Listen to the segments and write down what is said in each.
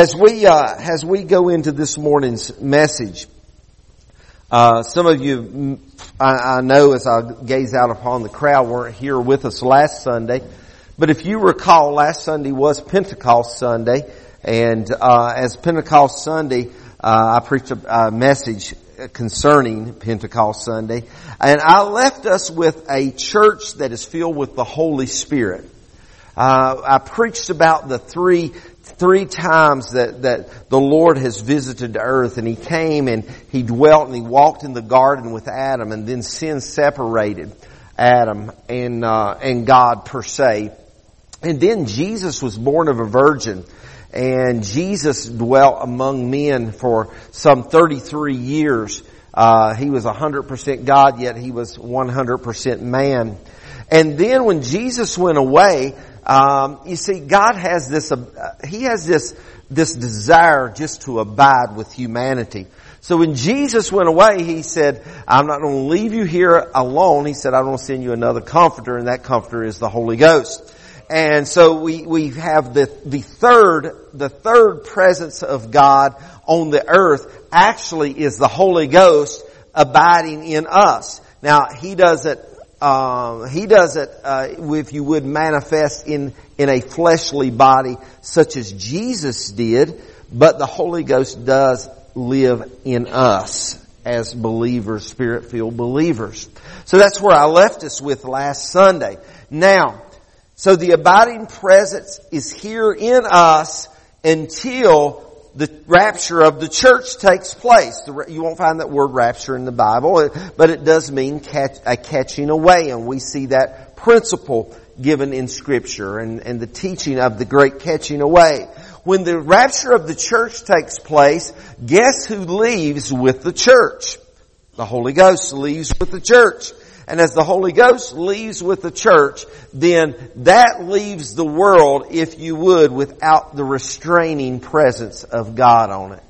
As we uh, as we go into this morning's message, uh, some of you, mm, I, I, know, as I gaze out upon the crowd, weren't here with us last Sunday. But if you recall, last Sunday was Pentecost Sunday, and uh, as Pentecost Sunday, uh, I preached a, a message concerning Pentecost Sunday, and I left us with a church that is filled with the Holy Spirit. Uh, I preached about the three three times that, that the Lord has visited earth and he came and he dwelt and he walked in the garden with Adam and then sin separated Adam and, uh, and God per se. And then Jesus was born of a virgin and Jesus dwelt among men for some 33 years. Uh, he was 100% God, yet he was 100% man. And then when Jesus went away, um, you see, God has this, uh, He has this, this desire just to abide with humanity. So when Jesus went away, He said, I'm not going to leave you here alone. He said, I'm going to send you another comforter, and that comforter is the Holy Ghost. And so we, we have the, the third, the third presence of God on the earth actually is the Holy Ghost abiding in us. Now, He doesn't um, he does it, uh, if you would, manifest in in a fleshly body such as Jesus did, but the Holy Ghost does live in us as believers, spirit-filled believers. So that's where I left us with last Sunday. Now, so the abiding presence is here in us until the rapture of the church takes place. You won't find that word rapture in the Bible, but it does mean catch, a catching away, and we see that principle given in scripture and, and the teaching of the great catching away. When the rapture of the church takes place, guess who leaves with the church? The Holy Ghost leaves with the church. And as the Holy Ghost leaves with the church, then that leaves the world, if you would, without the restraining presence of God on it.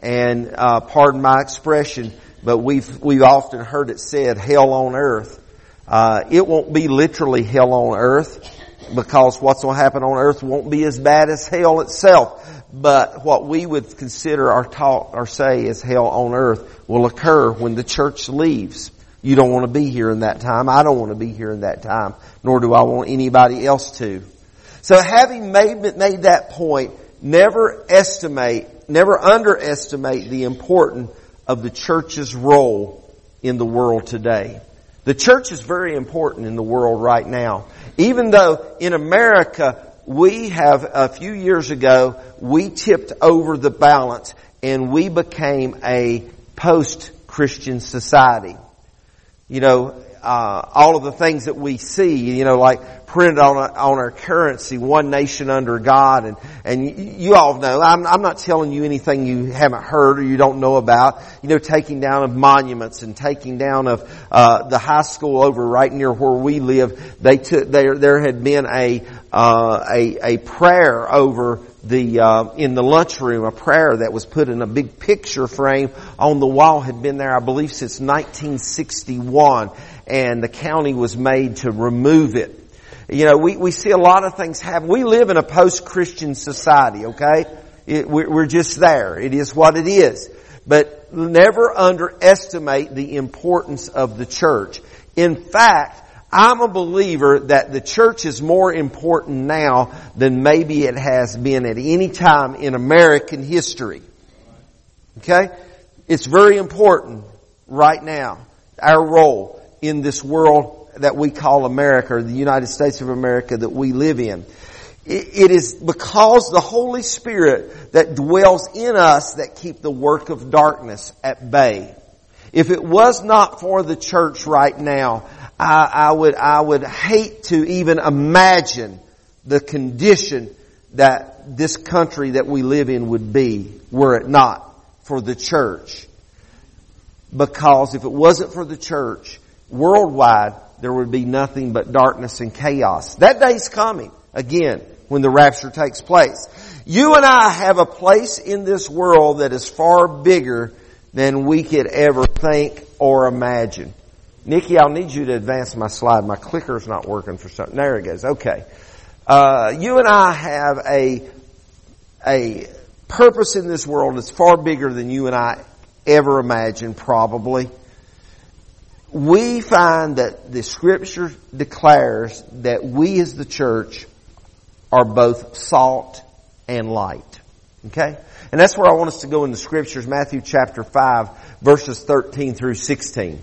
And uh, pardon my expression, but we've we've often heard it said, "Hell on earth." Uh, it won't be literally hell on earth because what's going to happen on earth won't be as bad as hell itself. But what we would consider or talk or say is hell on earth will occur when the church leaves. You don't want to be here in that time. I don't want to be here in that time, nor do I want anybody else to. So having made, made that point, never estimate, never underestimate the importance of the church's role in the world today. The church is very important in the world right now. Even though in America, we have, a few years ago, we tipped over the balance and we became a post-Christian society you know, uh, all of the things that we see, you know, like printed on on our currency, one nation under God, and and you all know. I'm I'm not telling you anything you haven't heard or you don't know about. You know, taking down of monuments and taking down of uh, the high school over right near where we live. They took there there had been a uh, a a prayer over the uh, in the lunchroom a prayer that was put in a big picture frame on the wall had been there I believe since 1961 and the county was made to remove it. You know, we, we see a lot of things happen. We live in a post-Christian society, okay? It, we're just there. It is what it is. But never underestimate the importance of the church. In fact, I'm a believer that the church is more important now than maybe it has been at any time in American history. Okay? It's very important right now, our role in this world that we call America, or the United States of America that we live in. It is because the Holy Spirit that dwells in us that keep the work of darkness at bay. If it was not for the church right now, I, I would, I would hate to even imagine the condition that this country that we live in would be were it not for the church. Because if it wasn't for the church, worldwide, there would be nothing but darkness and chaos. That day's coming, again, when the rapture takes place. You and I have a place in this world that is far bigger than we could ever think or imagine. Nikki, I'll need you to advance my slide. My clicker's not working for something. There it goes. Okay. Uh, you and I have a, a purpose in this world that's far bigger than you and I ever imagined probably. We find that the scripture declares that we as the church are both salt and light. Okay? And that's where I want us to go in the scriptures, Matthew chapter 5, verses 13 through 16.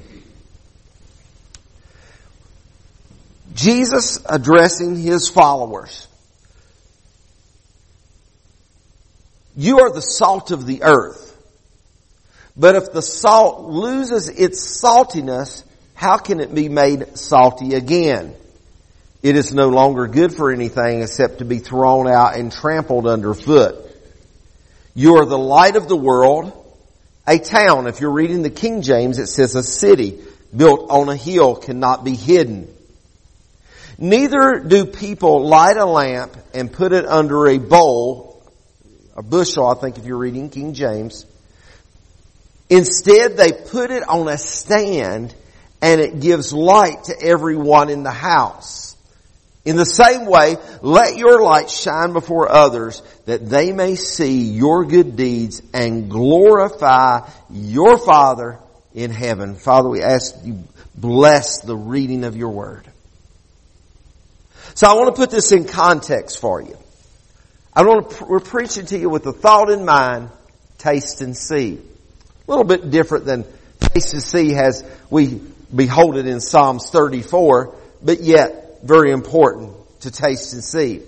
Jesus addressing his followers. You are the salt of the earth. But if the salt loses its saltiness, how can it be made salty again? It is no longer good for anything except to be thrown out and trampled underfoot. You are the light of the world, a town. If you're reading the King James, it says a city built on a hill cannot be hidden. Neither do people light a lamp and put it under a bowl, a bushel, I think if you're reading King James. Instead, they put it on a stand and it gives light to everyone in the house. In the same way, let your light shine before others that they may see your good deeds and glorify your Father in heaven. Father, we ask you bless the reading of your word. So I want to put this in context for you. I want to, we're preaching to you with the thought in mind, taste and see. A little bit different than taste and see as we behold it in Psalms 34, but yet very important to taste and see.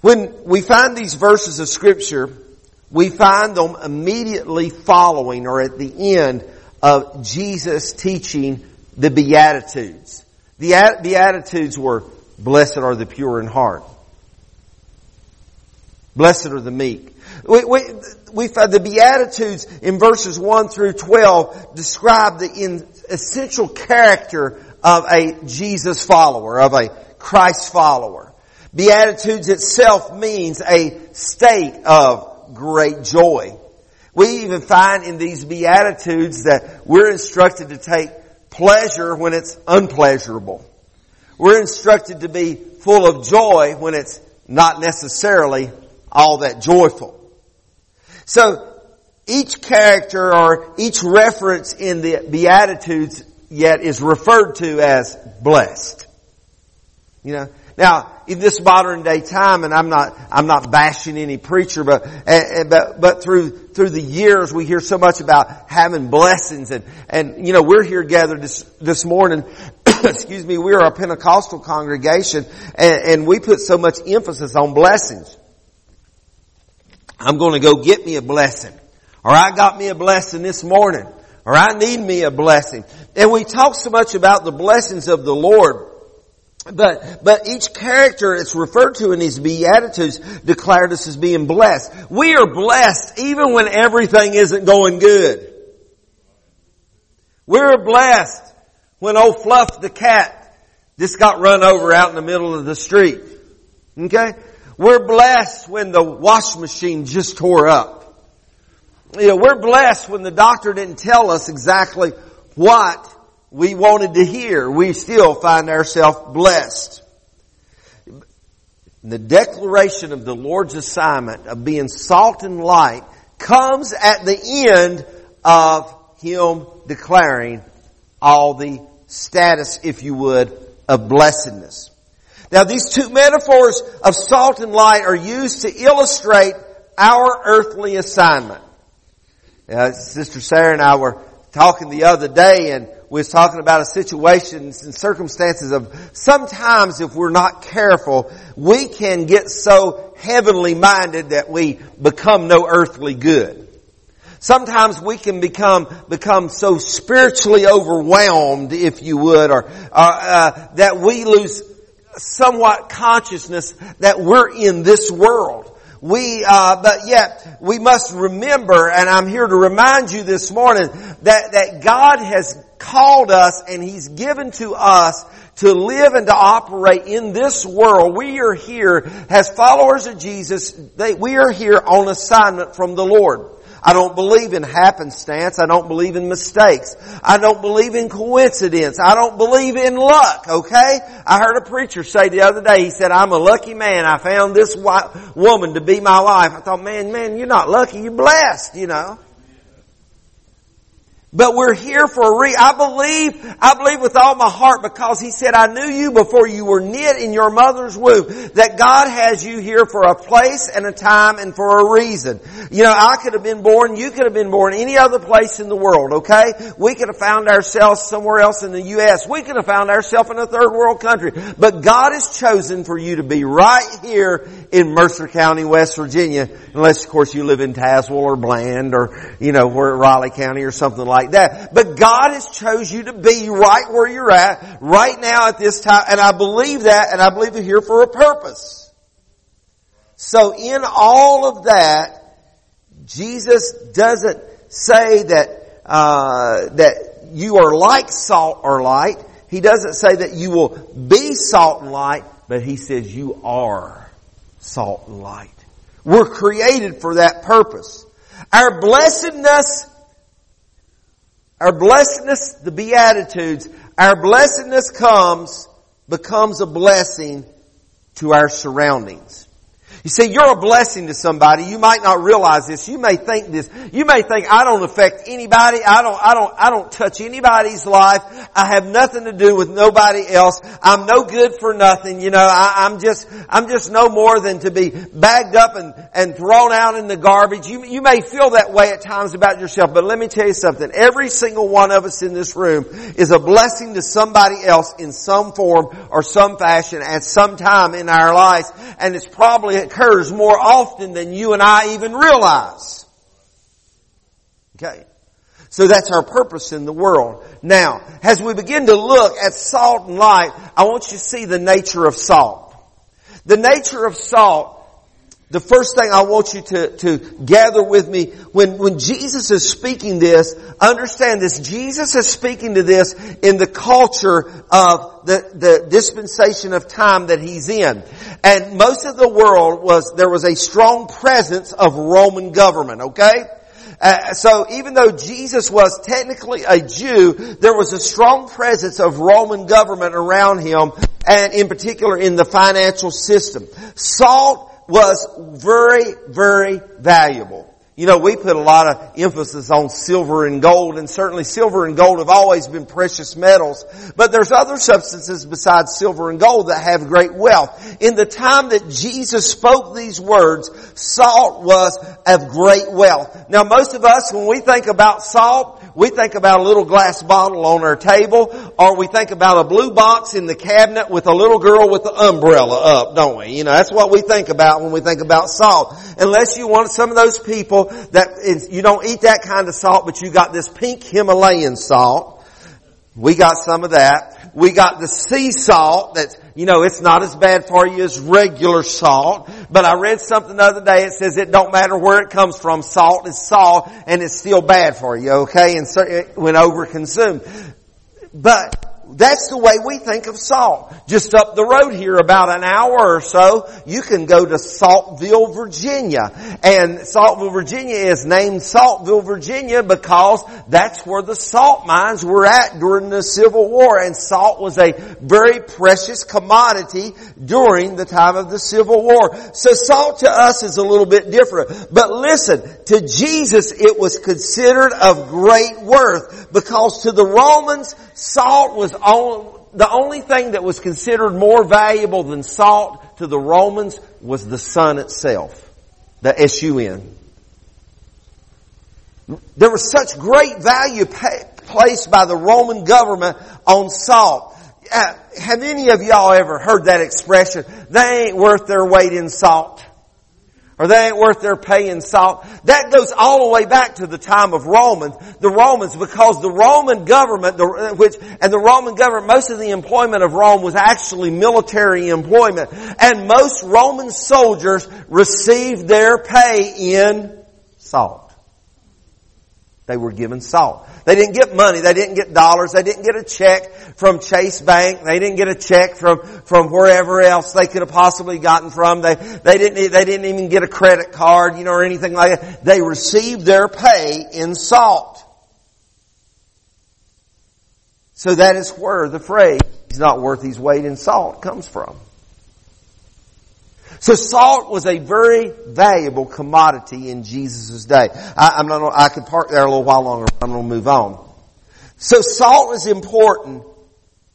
When we find these verses of scripture, we find them immediately following or at the end of Jesus teaching the Beatitudes. The Beatitudes were Blessed are the pure in heart. Blessed are the meek. We, we, we find the Beatitudes in verses 1 through 12 describe the in, essential character of a Jesus follower, of a Christ follower. Beatitudes itself means a state of great joy. We even find in these Beatitudes that we're instructed to take pleasure when it's unpleasurable. We're instructed to be full of joy when it's not necessarily all that joyful. So each character or each reference in the Beatitudes yet is referred to as blessed. You know, now in this modern day time, and I'm not, I'm not bashing any preacher, but, eh, eh, but, but through, through the years we hear so much about having blessings and, and, you know, we're here gathered this, this morning excuse me, we are a Pentecostal congregation and, and we put so much emphasis on blessings. I'm going to go get me a blessing. Or I got me a blessing this morning. Or I need me a blessing. And we talk so much about the blessings of the Lord. But, but each character it's referred to in these Beatitudes declared us as being blessed. We are blessed even when everything isn't going good. We're blessed when old Fluff the cat just got run over out in the middle of the street. Okay? We're blessed when the wash machine just tore up. You know, we're blessed when the doctor didn't tell us exactly what we wanted to hear. We still find ourselves blessed. The declaration of the Lord's assignment of being salt and light comes at the end of Him declaring all the status, if you would, of blessedness. Now these two metaphors of salt and light are used to illustrate our earthly assignment. Sister Sarah and I were talking the other day and was talking about a situation and circumstances of sometimes if we're not careful, we can get so heavenly minded that we become no earthly good. Sometimes we can become, become so spiritually overwhelmed, if you would, or, uh, uh, that we lose somewhat consciousness that we're in this world. We, uh, but yet we must remember, and I'm here to remind you this morning that that God has called us and He's given to us to live and to operate in this world. We are here as followers of Jesus. They, we are here on assignment from the Lord. I don't believe in happenstance. I don't believe in mistakes. I don't believe in coincidence. I don't believe in luck, okay? I heard a preacher say the other day, he said, I'm a lucky man. I found this woman to be my wife. I thought, man, man, you're not lucky. You're blessed, you know. But we're here for a re- I believe, I believe with all my heart because He said, I knew you before you were knit in your mother's womb. That God has you here for a place and a time and for a reason. You know, I could have been born, you could have been born any other place in the world, okay? We could have found ourselves somewhere else in the U.S. We could have found ourselves in a third world country. But God has chosen for you to be right here in Mercer County, West Virginia. Unless, of course, you live in Tazewell or Bland or, you know, we're Raleigh County or something like like that. But God has chose you to be right where you're at, right now at this time, and I believe that, and I believe you're here for a purpose. So in all of that, Jesus doesn't say that, uh, that you are like salt or light. He doesn't say that you will be salt and light, but He says you are salt and light. We're created for that purpose. Our blessedness our blessedness, the Beatitudes, our blessedness comes, becomes a blessing to our surroundings. You see, you're a blessing to somebody. You might not realize this. You may think this. You may think, I don't affect anybody. I don't, I don't, I don't touch anybody's life. I have nothing to do with nobody else. I'm no good for nothing. You know, I, am just, I'm just no more than to be bagged up and, and thrown out in the garbage. You, you may feel that way at times about yourself, but let me tell you something. Every single one of us in this room is a blessing to somebody else in some form or some fashion at some time in our lives. And it's probably occurs more often than you and I even realize. Okay. So that's our purpose in the world. Now, as we begin to look at salt and light, I want you to see the nature of salt. The nature of salt the first thing I want you to, to gather with me, when, when Jesus is speaking this, understand this, Jesus is speaking to this in the culture of the, the dispensation of time that he's in. And most of the world was, there was a strong presence of Roman government, okay? Uh, so even though Jesus was technically a Jew, there was a strong presence of Roman government around him, and in particular in the financial system. Salt was very, very valuable. You know, we put a lot of emphasis on silver and gold, and certainly silver and gold have always been precious metals. But there's other substances besides silver and gold that have great wealth. In the time that Jesus spoke these words, salt was of great wealth. Now most of us, when we think about salt, we think about a little glass bottle on our table, or we think about a blue box in the cabinet with a little girl with the umbrella up, don't we? You know, that's what we think about when we think about salt. Unless you want some of those people that you don't eat that kind of salt, but you got this pink Himalayan salt. We got some of that. We got the sea salt that's, you know, it's not as bad for you as regular salt. But I read something the other day. It says it don't matter where it comes from. Salt is salt and it's still bad for you, okay? And so, when over consumed. But that's the way we think of salt. Just up the road here, about an hour or so, you can go to Saltville, Virginia. And Saltville, Virginia is named Saltville, Virginia because that's where the salt mines were at during the Civil War. And salt was a very precious commodity during the time of the Civil War. So salt to us is a little bit different. But listen, to Jesus it was considered of great worth because to the Romans, salt was the only thing that was considered more valuable than salt to the Romans was the sun itself. The S-U-N. There was such great value placed by the Roman government on salt. Uh, have any of y'all ever heard that expression? They ain't worth their weight in salt or they ain't worth their pay in salt. That goes all the way back to the time of Romans, the Romans, because the Roman government, the, which, and the Roman government, most of the employment of Rome was actually military employment. And most Roman soldiers received their pay in salt. They were given salt. They didn't get money. They didn't get dollars. They didn't get a check from Chase Bank. They didn't get a check from, from wherever else they could have possibly gotten from. They, they didn't, they didn't even get a credit card, you know, or anything like that. They received their pay in salt. So that is where the phrase, he's not worth his weight in salt comes from. So salt was a very valuable commodity in Jesus' day. I, am not, I could park there a little while longer. I'm going to move on. So salt was important.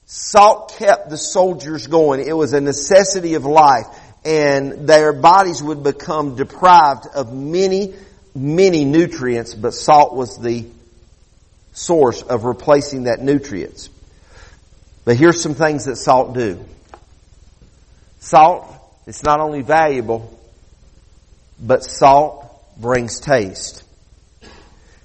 Salt kept the soldiers going. It was a necessity of life and their bodies would become deprived of many, many nutrients, but salt was the source of replacing that nutrients. But here's some things that salt do. Salt it's not only valuable, but salt brings taste.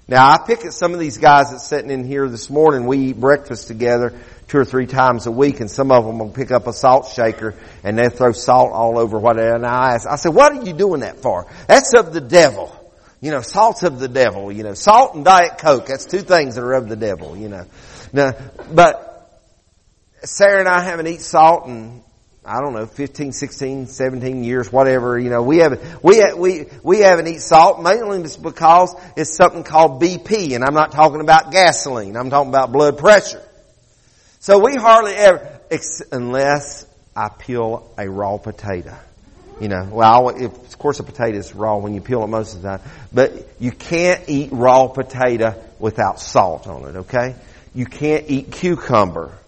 Now I pick at some of these guys that's sitting in here this morning. We eat breakfast together two or three times a week and some of them will pick up a salt shaker and they throw salt all over whatever. And I ask, I said, what are you doing that for? That's of the devil. You know, salt's of the devil, you know, salt and Diet Coke. That's two things that are of the devil, you know. Now, but Sarah and I haven't eaten salt and I don't know, 15, 16, 17 years, whatever, you know, we haven't, we, we, we haven't eaten salt mainly because it's something called BP and I'm not talking about gasoline. I'm talking about blood pressure. So we hardly ever, unless I peel a raw potato. You know, well, if, of course a potato is raw when you peel it most of the time, but you can't eat raw potato without salt on it, okay? You can't eat cucumber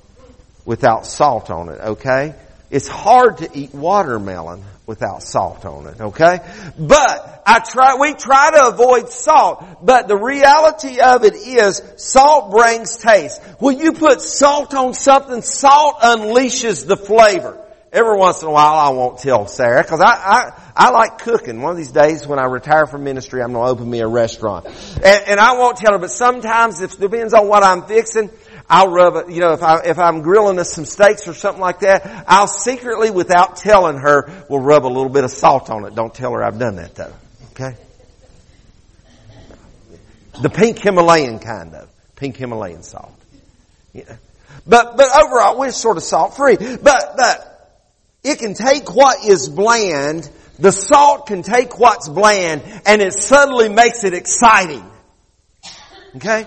without salt on it, okay? It's hard to eat watermelon without salt on it, okay? But I try, we try to avoid salt, but the reality of it is salt brings taste. When you put salt on something, salt unleashes the flavor. Every once in a while I won't tell Sarah, cause I, I, I like cooking. One of these days when I retire from ministry, I'm gonna open me a restaurant. And, and I won't tell her, but sometimes it depends on what I'm fixing, I'll rub it, you know, if I, if I'm grilling us some steaks or something like that, I'll secretly, without telling her, will rub a little bit of salt on it. Don't tell her I've done that though. Okay? The pink Himalayan kind of. Pink Himalayan salt. Yeah. But, but overall, we're sort of salt free. But, but, it can take what is bland, the salt can take what's bland, and it suddenly makes it exciting. Okay?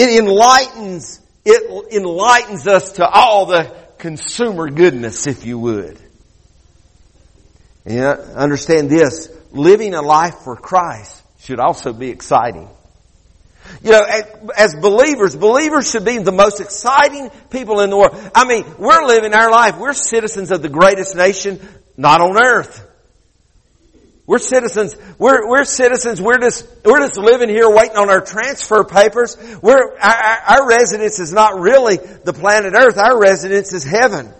It enlightens, it enlightens us to all the consumer goodness, if you would. And understand this, living a life for Christ should also be exciting. You know, as believers, believers should be the most exciting people in the world. I mean, we're living our life. We're citizens of the greatest nation, not on earth. We're citizens. We're, we're citizens. We're just, we're just living here waiting on our transfer papers. We're, our, our residence is not really the planet earth. Our residence is heaven.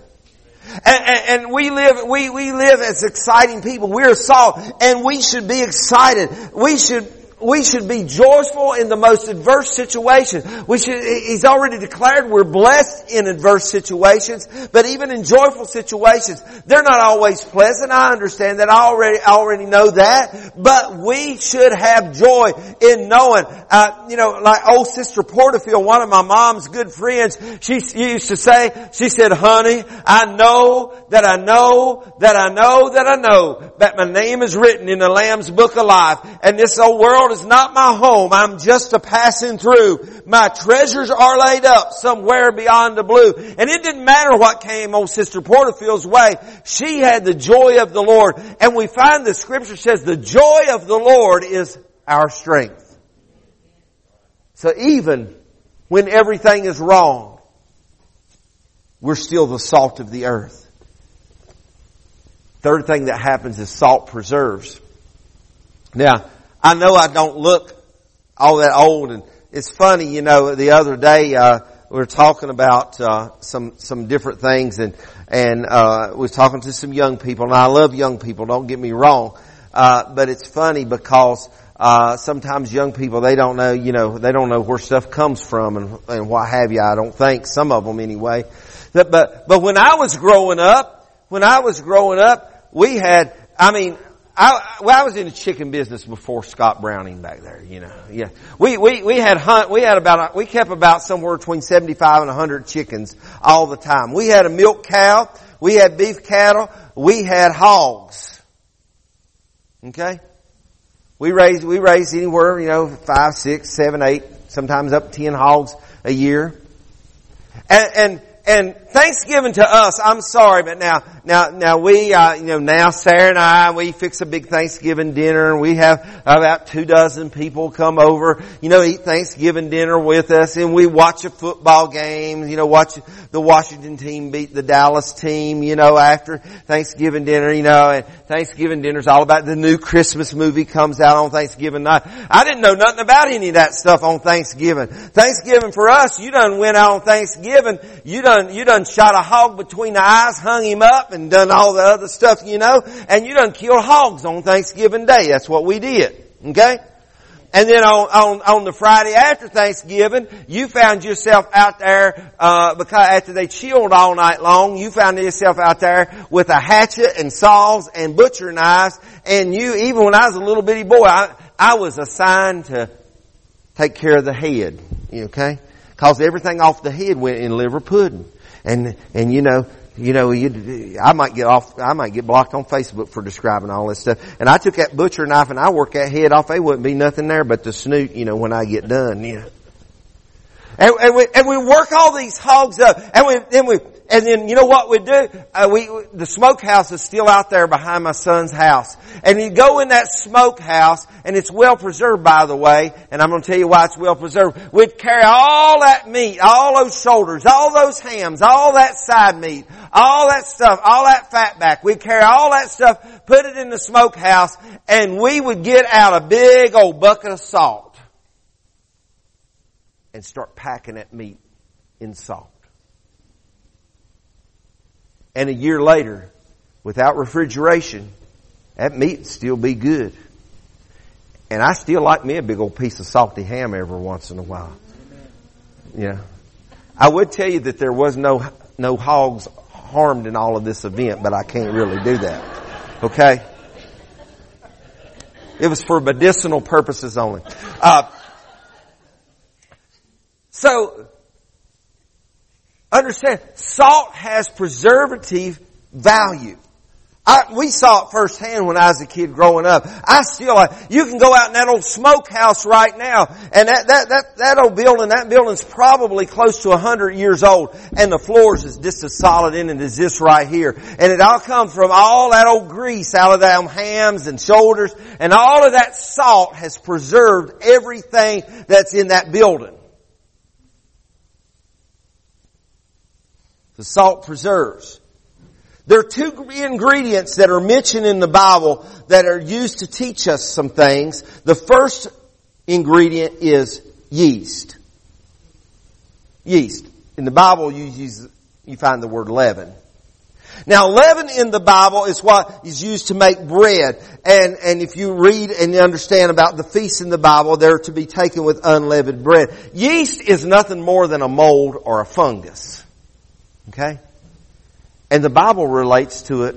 And, and, and, we live, we, we live as exciting people. We're salt and we should be excited. We should, we should be joyful in the most adverse situations. We should, he's already declared we're blessed in adverse situations, but even in joyful situations, they're not always pleasant. I understand that. I already, I already know that. But we should have joy in knowing, uh, you know, like old sister Porterfield, one of my mom's good friends, she used to say, she said, honey, I know that I know that I know that I know that my name is written in the Lamb's book of life and this old world world is not my home. I'm just a passing through. My treasures are laid up somewhere beyond the blue. And it didn't matter what came on Sister Porterfield's way. She had the joy of the Lord. And we find the scripture says the joy of the Lord is our strength. So even when everything is wrong, we're still the salt of the earth. Third thing that happens is salt preserves. Now, I know I don't look all that old and it's funny, you know, the other day, uh, we were talking about, uh, some, some different things and, and, uh, was talking to some young people and I love young people, don't get me wrong. Uh, but it's funny because, uh, sometimes young people, they don't know, you know, they don't know where stuff comes from and, and what have you. I don't think some of them anyway. But, but, but when I was growing up, when I was growing up, we had, I mean, I, well, I was in the chicken business before Scott Browning back there, you know. Yeah. We, we, we had hunt, we had about, we kept about somewhere between 75 and 100 chickens all the time. We had a milk cow, we had beef cattle, we had hogs. Okay? We raised, we raised anywhere, you know, five, six, seven, eight, sometimes up to ten hogs a year. And, and and Thanksgiving to us, I'm sorry, but now, now, now we, uh, you know, now Sarah and I, we fix a big Thanksgiving dinner and we have about two dozen people come over, you know, eat Thanksgiving dinner with us and we watch a football game, you know, watch the Washington team beat the Dallas team, you know, after Thanksgiving dinner, you know, and Thanksgiving dinner's all about the new Christmas movie comes out on Thanksgiving night. I didn't know nothing about any of that stuff on Thanksgiving. Thanksgiving for us, you done went out on Thanksgiving, you done, you done shot a hog between the eyes, hung him up, and done all the other stuff, you know, and you done killed hogs on Thanksgiving Day. That's what we did. Okay? And then on, on, on the Friday after Thanksgiving, you found yourself out there, uh, because after they chilled all night long, you found yourself out there with a hatchet and saws and butcher knives, and you, even when I was a little bitty boy, I, I was assigned to take care of the head. Okay? Cause everything off the head went in liver pudding. And, and you know, you know, you, I might get off, I might get blocked on Facebook for describing all this stuff. And I took that butcher knife and I worked that head off. There wouldn't be nothing there but the snoot, you know, when I get done, you know. And, and we, and we work all these hogs up and we, then we, and then you know what we'd do? Uh, we the smokehouse is still out there behind my son's house, and you go in that smokehouse, and it's well preserved, by the way. And I'm going to tell you why it's well preserved. We'd carry all that meat, all those shoulders, all those hams, all that side meat, all that stuff, all that fat back. We'd carry all that stuff, put it in the smokehouse, and we would get out a big old bucket of salt and start packing that meat in salt. And a year later, without refrigeration, that meat still be good. And I still like me a big old piece of salty ham every once in a while. Yeah. I would tell you that there was no, no hogs harmed in all of this event, but I can't really do that. Okay? It was for medicinal purposes only. Uh, so, Understand, salt has preservative value. I, we saw it firsthand when I was a kid growing up. I still, uh, you can go out in that old smokehouse right now, and that, that, that, that old building, that building's probably close to a hundred years old, and the floors is just as solid in it as this right here. And it all comes from all that old grease out of them hams and shoulders, and all of that salt has preserved everything that's in that building. The salt preserves. There are two ingredients that are mentioned in the Bible that are used to teach us some things. The first ingredient is yeast. Yeast. In the Bible, you use, you find the word leaven. Now, leaven in the Bible is what is used to make bread. And, and if you read and understand about the feasts in the Bible, they're to be taken with unleavened bread. Yeast is nothing more than a mold or a fungus. Okay? And the Bible relates to it,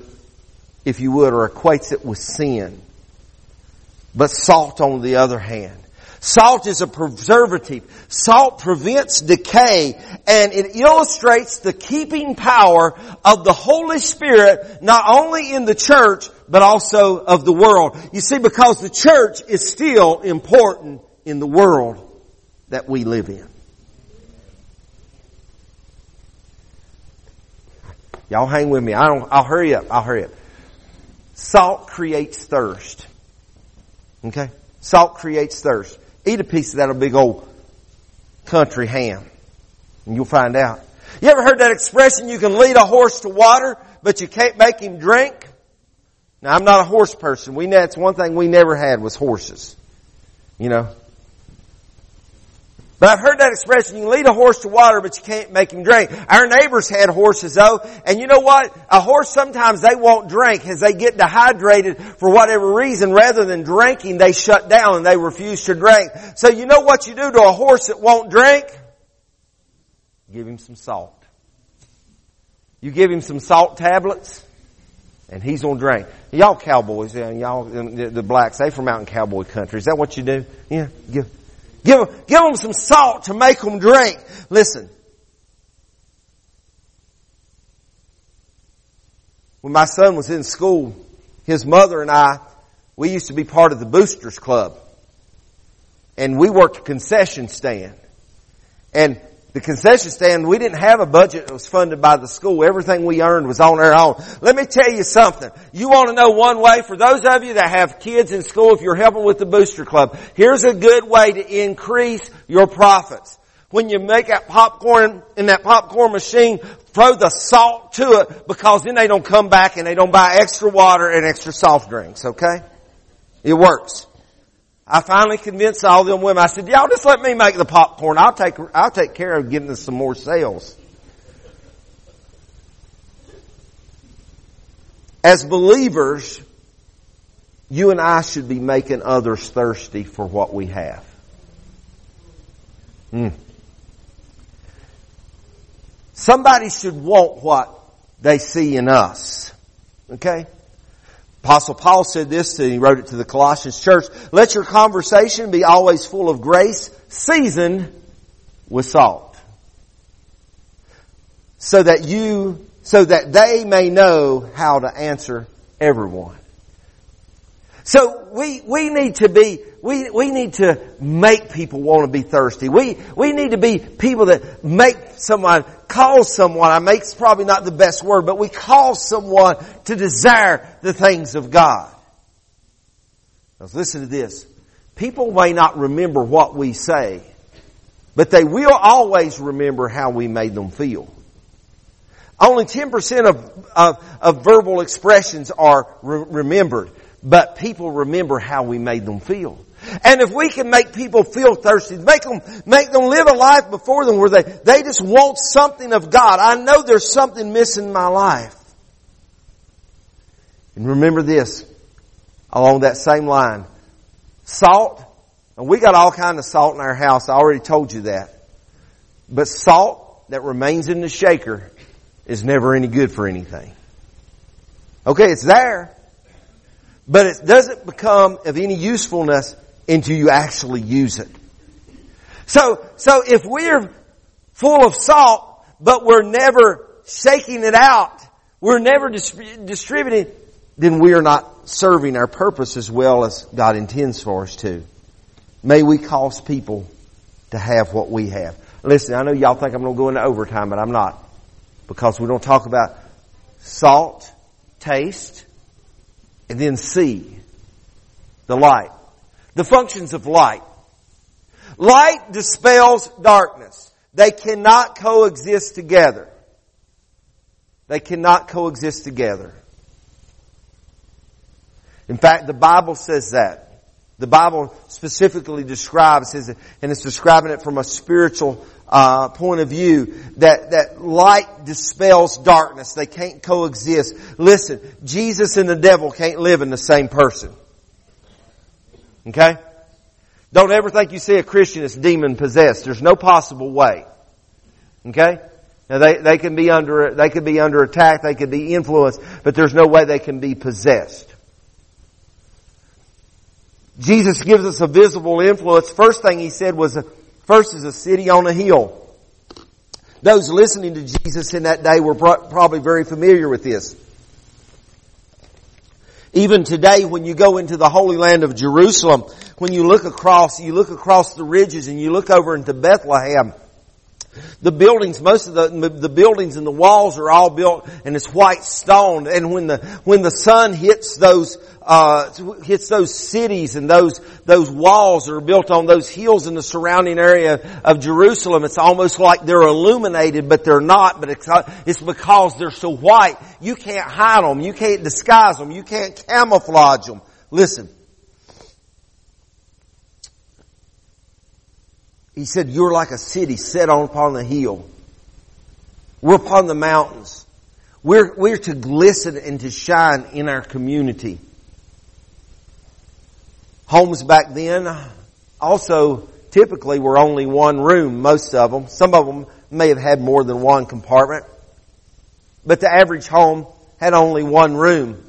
if you would, or equates it with sin. But salt on the other hand. Salt is a preservative. Salt prevents decay and it illustrates the keeping power of the Holy Spirit not only in the church but also of the world. You see, because the church is still important in the world that we live in. Y'all hang with me. I don't, I'll hurry up. I'll hurry up. Salt creates thirst. Okay? Salt creates thirst. Eat a piece of that big old country ham and you'll find out. You ever heard that expression, you can lead a horse to water, but you can't make him drink? Now I'm not a horse person. We, that's one thing we never had was horses. You know? But I've heard that expression, you can lead a horse to water, but you can't make him drink. Our neighbors had horses though, and you know what? A horse sometimes they won't drink as they get dehydrated for whatever reason. Rather than drinking, they shut down and they refuse to drink. So you know what you do to a horse that won't drink? Give him some salt. You give him some salt tablets, and he's gonna drink. Y'all cowboys, y'all the, the blacks, they from out in cowboy country. Is that what you do? Yeah, give, give give them some salt to make them drink. Listen. When my son was in school, his mother and I, we used to be part of the Boosters Club. And we worked a concession stand. And the concession stand, we didn't have a budget that was funded by the school. Everything we earned was on our own. Let me tell you something. You want to know one way for those of you that have kids in school, if you're helping with the booster club, here's a good way to increase your profits. When you make that popcorn in that popcorn machine, throw the salt to it because then they don't come back and they don't buy extra water and extra soft drinks, okay? It works. I finally convinced all them women. I said, y'all just let me make the popcorn. I'll take, I'll take care of getting us some more sales. As believers, you and I should be making others thirsty for what we have. Mm. Somebody should want what they see in us. Okay? Apostle Paul said this, and he wrote it to the Colossians church. Let your conversation be always full of grace, seasoned with salt. So that you, so that they may know how to answer everyone. So we, we need to be, we, we need to make people want to be thirsty. We, we need to be people that make someone, call someone, I make probably not the best word, but we call someone to desire the things of God. Now listen to this. People may not remember what we say, but they will always remember how we made them feel. Only 10% of, of, of verbal expressions are re- remembered but people remember how we made them feel. And if we can make people feel thirsty, make them, make them live a life before them where they, they just want something of God. I know there's something missing in my life. And remember this, along that same line. Salt, and we got all kind of salt in our house, I already told you that. But salt that remains in the shaker is never any good for anything. Okay, it's there. But it doesn't become of any usefulness until you actually use it. So, so if we're full of salt, but we're never shaking it out, we're never distributing, then we are not serving our purpose as well as God intends for us to. May we cause people to have what we have. Listen, I know y'all think I'm going to go into overtime, but I'm not. Because we don't talk about salt, taste, and then see the light. The functions of light. Light dispels darkness. They cannot coexist together. They cannot coexist together. In fact, the Bible says that. The Bible specifically describes, and it's describing it from a spiritual uh, point of view that that light dispels darkness. They can't coexist. Listen, Jesus and the devil can't live in the same person. Okay? Don't ever think you see a Christian that's demon possessed. There's no possible way. Okay? Now they, they can be under, they could be under attack, they could be influenced, but there's no way they can be possessed. Jesus gives us a visible influence. First thing he said was First is a city on a hill. Those listening to Jesus in that day were probably very familiar with this. Even today, when you go into the Holy Land of Jerusalem, when you look across, you look across the ridges and you look over into Bethlehem, the buildings, most of the, the buildings and the walls are all built and it's white stone. And when the, when the sun hits those, uh, hits those cities and those, those walls are built on those hills in the surrounding area of Jerusalem, it's almost like they're illuminated, but they're not, but it's, it's because they're so white. You can't hide them. You can't disguise them. You can't camouflage them. Listen. He said, you're like a city set on upon the hill. We're upon the mountains. We're, we're to glisten and to shine in our community. Homes back then also typically were only one room, most of them. Some of them may have had more than one compartment. But the average home had only one room.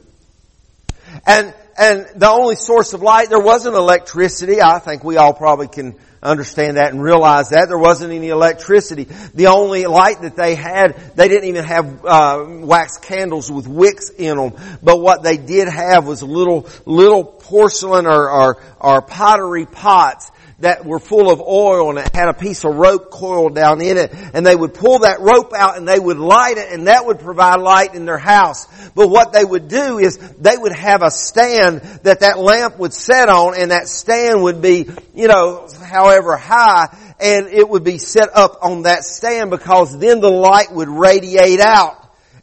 And, and the only source of light, there wasn't electricity. I think we all probably can understand that and realize that. There wasn't any electricity. The only light that they had, they didn't even have uh, wax candles with wicks in them. But what they did have was little, little porcelain or, or, or pottery pots that were full of oil and it had a piece of rope coiled down in it and they would pull that rope out and they would light it and that would provide light in their house. But what they would do is they would have a stand that that lamp would set on and that stand would be, you know, however high and it would be set up on that stand because then the light would radiate out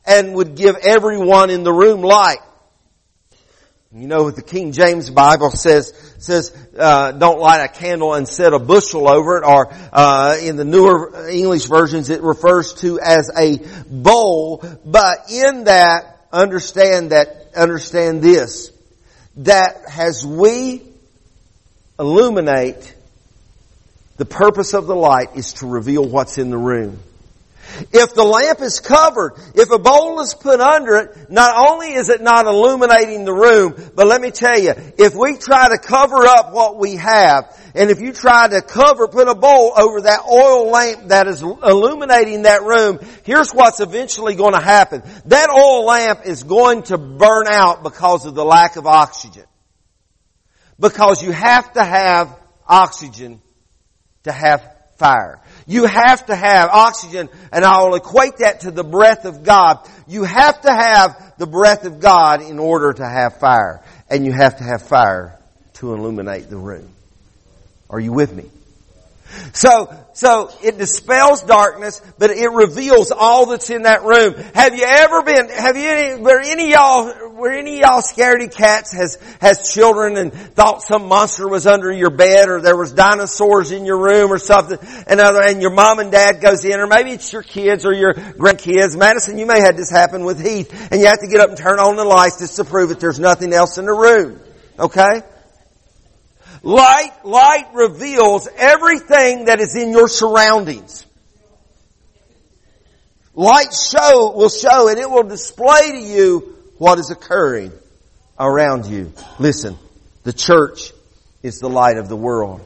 and would give everyone in the room light. You know, what the King James Bible says says uh, don't light a candle and set a bushel over it, or uh, in the newer English versions it refers to as a bowl. But in that, understand that understand this that as we illuminate, the purpose of the light is to reveal what's in the room. If the lamp is covered, if a bowl is put under it, not only is it not illuminating the room, but let me tell you, if we try to cover up what we have, and if you try to cover, put a bowl over that oil lamp that is illuminating that room, here's what's eventually going to happen. That oil lamp is going to burn out because of the lack of oxygen. Because you have to have oxygen to have fire. You have to have oxygen, and I will equate that to the breath of God. You have to have the breath of God in order to have fire. And you have to have fire to illuminate the room. Are you with me? So, so it dispels darkness, but it reveals all that's in that room. Have you ever been, have you, were any y'all, were any y'all scaredy cats has, has children and thought some monster was under your bed or there was dinosaurs in your room or something and other, and your mom and dad goes in or maybe it's your kids or your grandkids. Madison, you may have this happen with Heath and you have to get up and turn on the lights just to prove that there's nothing else in the room. Okay? Light, light reveals everything that is in your surroundings. Light show, will show and it will display to you what is occurring around you. Listen, the church is the light of the world.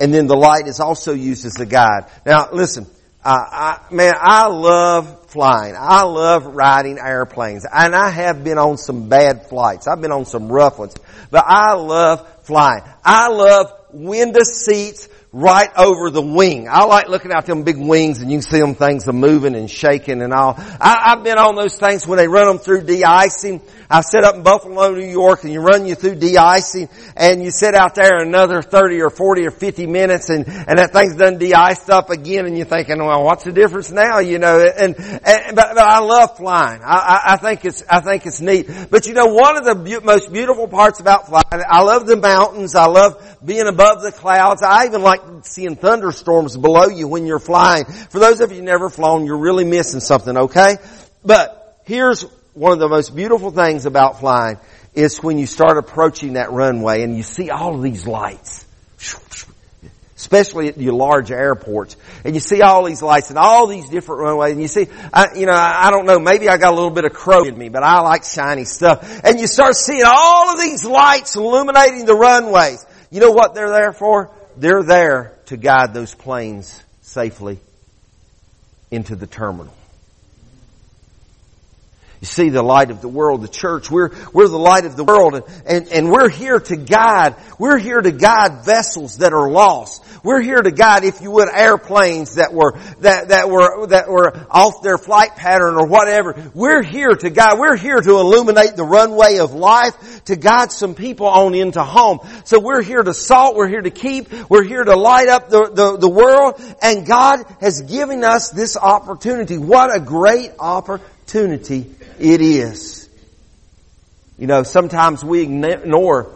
And then the light is also used as a guide. Now listen, I, man, I love flying. I love riding airplanes. And I have been on some bad flights. I've been on some rough ones. But I love flying. I love window seats right over the wing. I like looking out them big wings and you can see them things are moving and shaking and all. I, have been on those things when they run them through de-icing. I set up in Buffalo, New York and you run you through de-icing and you sit out there another 30 or 40 or 50 minutes and, and that thing's done de-iced up again and you're thinking, well, what's the difference now? You know, and, and but, but I love flying. I, I, I think it's, I think it's neat. But you know, one of the be- most beautiful parts about flying, I love the mountains. I love being above the clouds. I even like seeing thunderstorms below you when you're flying. For those of you never flown, you're really missing something, okay? But here's one of the most beautiful things about flying is when you start approaching that runway and you see all of these lights. Especially at your large airports. And you see all these lights and all these different runways and you see, I, you know, I don't know, maybe I got a little bit of crow in me, but I like shiny stuff. And you start seeing all of these lights illuminating the runways. You know what they're there for? They're there to guide those planes safely into the terminal. You see the light of the world, the church, we're, we're the light of the world and, and, and we're here to guide, we're here to guide vessels that are lost. We're here to guide, if you would, airplanes that were, that, that were, that were off their flight pattern or whatever. We're here to guide, we're here to illuminate the runway of life, to guide some people on into home. So we're here to salt, we're here to keep, we're here to light up the, the, the world, and God has given us this opportunity. What a great opportunity it is. You know, sometimes we ignore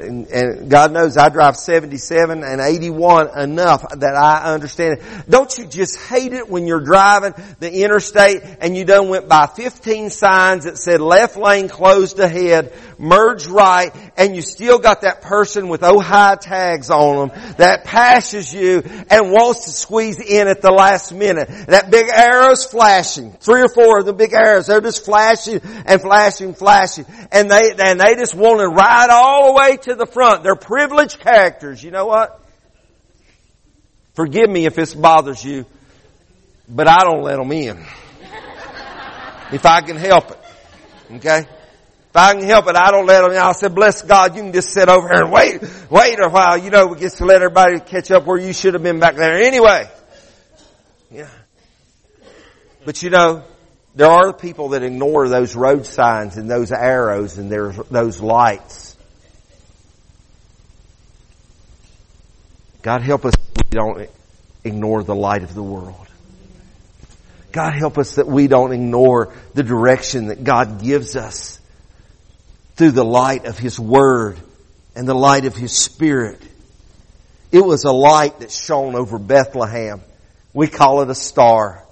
and, and, God knows I drive 77 and 81 enough that I understand it. Don't you just hate it when you're driving the interstate and you done went by 15 signs that said left lane closed ahead, merge right, and you still got that person with oh high tags on them that passes you and wants to squeeze in at the last minute. That big arrow's flashing. Three or four of the big arrows, they're just flashing and flashing, flashing. And they, and they just want to ride all the way to the front. They're privileged characters. You know what? Forgive me if this bothers you, but I don't let them in. if I can help it. Okay? If I can help it, I don't let them in. I said, bless God, you can just sit over here and wait, wait a while. You know, we get to let everybody catch up where you should have been back there anyway. Yeah. But you know, there are people that ignore those road signs and those arrows and those lights. God help us we don't ignore the light of the world. God help us that we don't ignore the direction that God gives us through the light of His Word and the light of His Spirit. It was a light that shone over Bethlehem. We call it a star.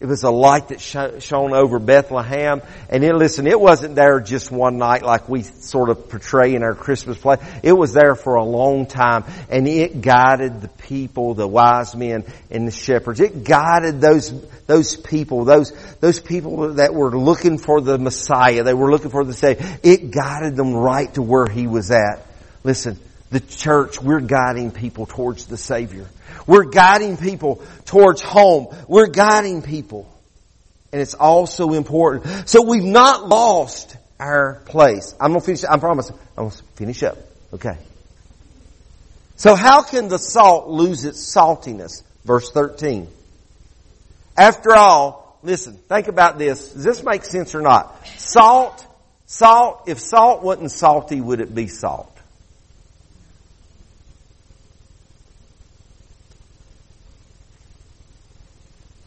It was a light that shone over Bethlehem. And it, listen, it wasn't there just one night like we sort of portray in our Christmas play. It was there for a long time and it guided the people, the wise men and the shepherds. It guided those, those people, those, those people that were looking for the Messiah. They were looking for the Savior. It guided them right to where He was at. Listen, the church, we're guiding people towards the Savior. We're guiding people towards home. We're guiding people. And it's also important. So we've not lost our place. I'm gonna finish, I promise, I'm gonna finish up. Okay. So how can the salt lose its saltiness? Verse 13. After all, listen, think about this. Does this make sense or not? Salt, salt, if salt wasn't salty, would it be salt?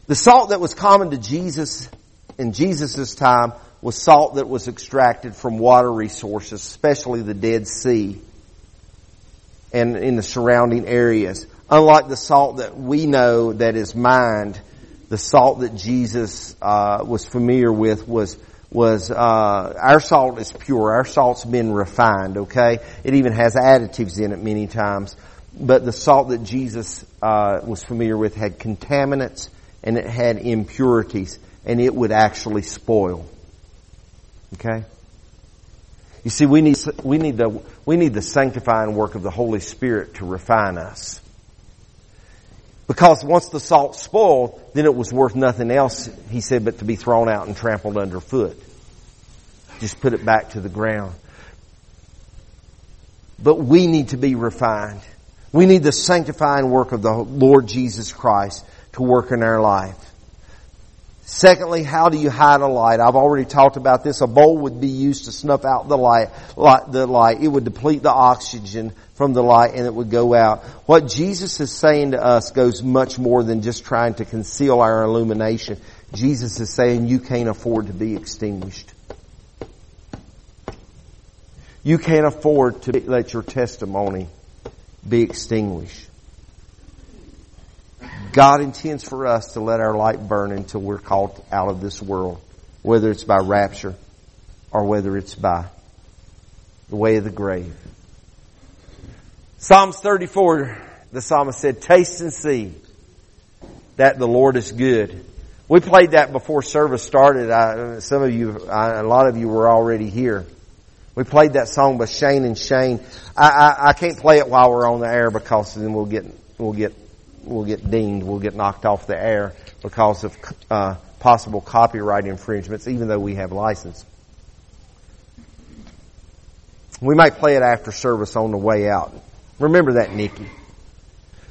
The salt that was common to Jesus in Jesus' time was salt that was extracted from water resources, especially the Dead Sea and in the surrounding areas. Unlike the salt that we know that is mined, the salt that Jesus uh, was familiar with was was uh, our salt is pure. Our salt's been refined. Okay, it even has additives in it many times. But the salt that Jesus uh, was familiar with had contaminants and it had impurities and it would actually spoil. Okay? You see, we need, we need the, we need the sanctifying work of the Holy Spirit to refine us. Because once the salt spoiled, then it was worth nothing else, he said, but to be thrown out and trampled underfoot. Just put it back to the ground. But we need to be refined. We need the sanctifying work of the Lord Jesus Christ to work in our life. Secondly, how do you hide a light? I've already talked about this. A bowl would be used to snuff out the light, light, the light. It would deplete the oxygen from the light and it would go out. What Jesus is saying to us goes much more than just trying to conceal our illumination. Jesus is saying you can't afford to be extinguished. You can't afford to let your testimony be extinguished. God intends for us to let our light burn until we're called out of this world, whether it's by rapture or whether it's by the way of the grave. Psalms 34, the psalmist said, taste and see that the Lord is good. We played that before service started. I, some of you, I, a lot of you were already here. We played that song by Shane and Shane. I, I, I can't play it while we're on the air because then we'll get, we'll get will get dinged, will get knocked off the air because of uh, possible copyright infringements, even though we have license. We might play it after service on the way out. Remember that, Nikki.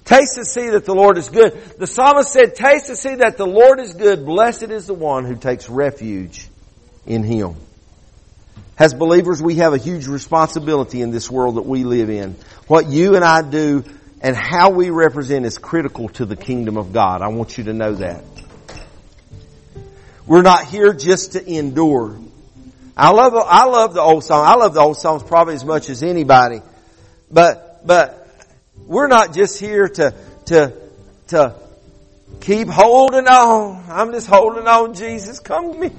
Taste and see that the Lord is good. The psalmist said, taste and see that the Lord is good. Blessed is the one who takes refuge in Him. As believers, we have a huge responsibility in this world that we live in. What you and I do and how we represent is critical to the kingdom of God. I want you to know that. We're not here just to endure. I love, I love the old song. I love the old songs probably as much as anybody. But, but we're not just here to, to, to keep holding on. I'm just holding on, Jesus. Come to me.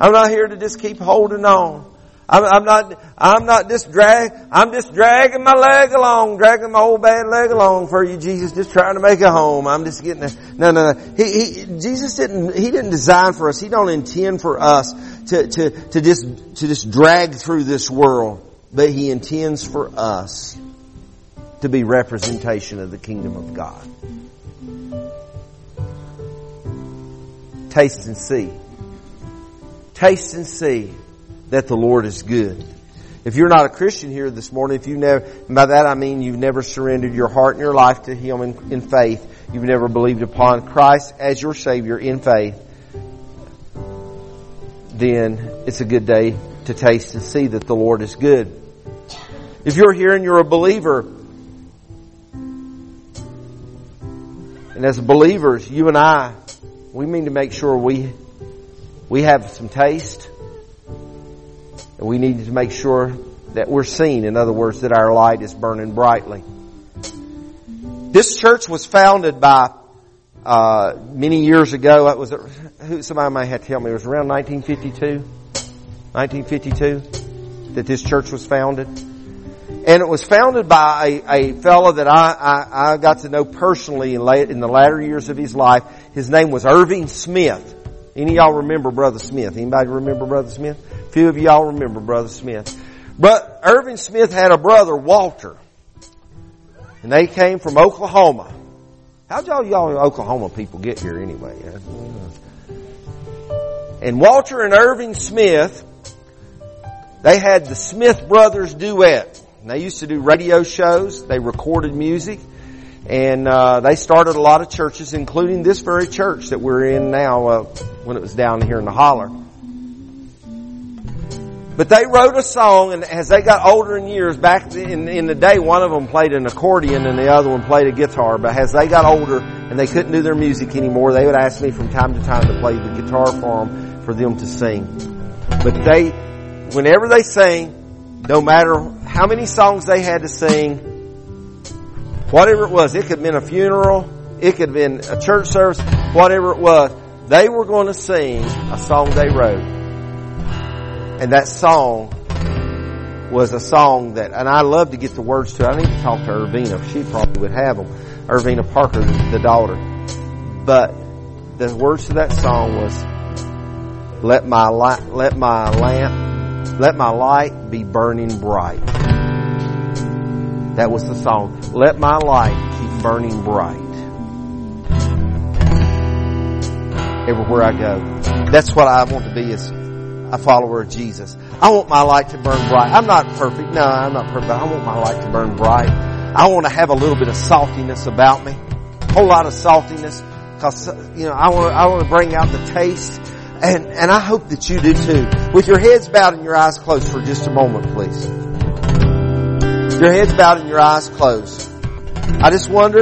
I'm not here to just keep holding on. I'm, I'm, not, I'm not just drag, I'm just dragging my leg along, dragging my old bad leg along for you, Jesus, just trying to make a home. I'm just getting a, no, no, no. He, he, Jesus didn't, He didn't design for us. He don't intend for us to, to, to just, to just drag through this world, but He intends for us to be representation of the kingdom of God. Taste and see. Taste and see that the Lord is good. If you're not a Christian here this morning, if you never, by that I mean you've never surrendered your heart and your life to Him in, in faith, you've never believed upon Christ as your Savior in faith, then it's a good day to taste and see that the Lord is good. If you're here and you're a believer, and as believers, you and I, we mean to make sure we, we have some taste, we need to make sure that we're seen. In other words, that our light is burning brightly. This church was founded by uh, many years ago. It was who somebody might have to tell me. It was around 1952, 1952 that this church was founded, and it was founded by a, a fellow that I, I, I got to know personally in, late, in the latter years of his life. His name was Irving Smith. Any of y'all remember Brother Smith? Anybody remember Brother Smith? A few of y'all remember Brother Smith. But Irving Smith had a brother, Walter. And they came from Oklahoma. How'd y'all, y'all Oklahoma people get here anyway? And Walter and Irving Smith, they had the Smith Brothers duet. And they used to do radio shows. They recorded music. And uh, they started a lot of churches, including this very church that we're in now uh, when it was down here in the holler. But they wrote a song, and as they got older in years, back in, in the day, one of them played an accordion and the other one played a guitar. But as they got older and they couldn't do their music anymore, they would ask me from time to time to play the guitar for them, for them to sing. But they, whenever they sang, no matter how many songs they had to sing, whatever it was, it could have been a funeral, it could have been a church service, whatever it was, they were going to sing a song they wrote. And that song was a song that, and I love to get the words to it. I need to talk to Irvina. She probably would have them. Irvina Parker, the daughter. But the words to that song was, let my light, let my lamp, let my light be burning bright. That was the song. Let my light keep burning bright. Everywhere I go. That's what I want to be is a follower of Jesus. I want my light to burn bright. I'm not perfect. No, I'm not perfect. I want my light to burn bright. I want to have a little bit of saltiness about me. A whole lot of saltiness. Cause, you know, I want to, I want to bring out the taste. And, and I hope that you do too. With your heads bowed and your eyes closed for just a moment, please. Your heads bowed and your eyes closed. I just wonder,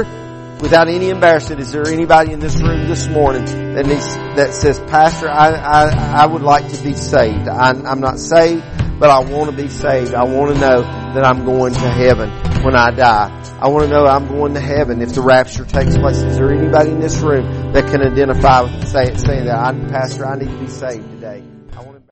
without any embarrassment, is there anybody in this room this morning that needs, that says, Pastor, I, I, I would like to be saved. I, I'm not saved, but I want to be saved. I want to know that I'm going to heaven when I die. I want to know I'm going to heaven if the rapture takes place. Is there anybody in this room that can identify with saying, saying that, I, Pastor, I need to be saved today?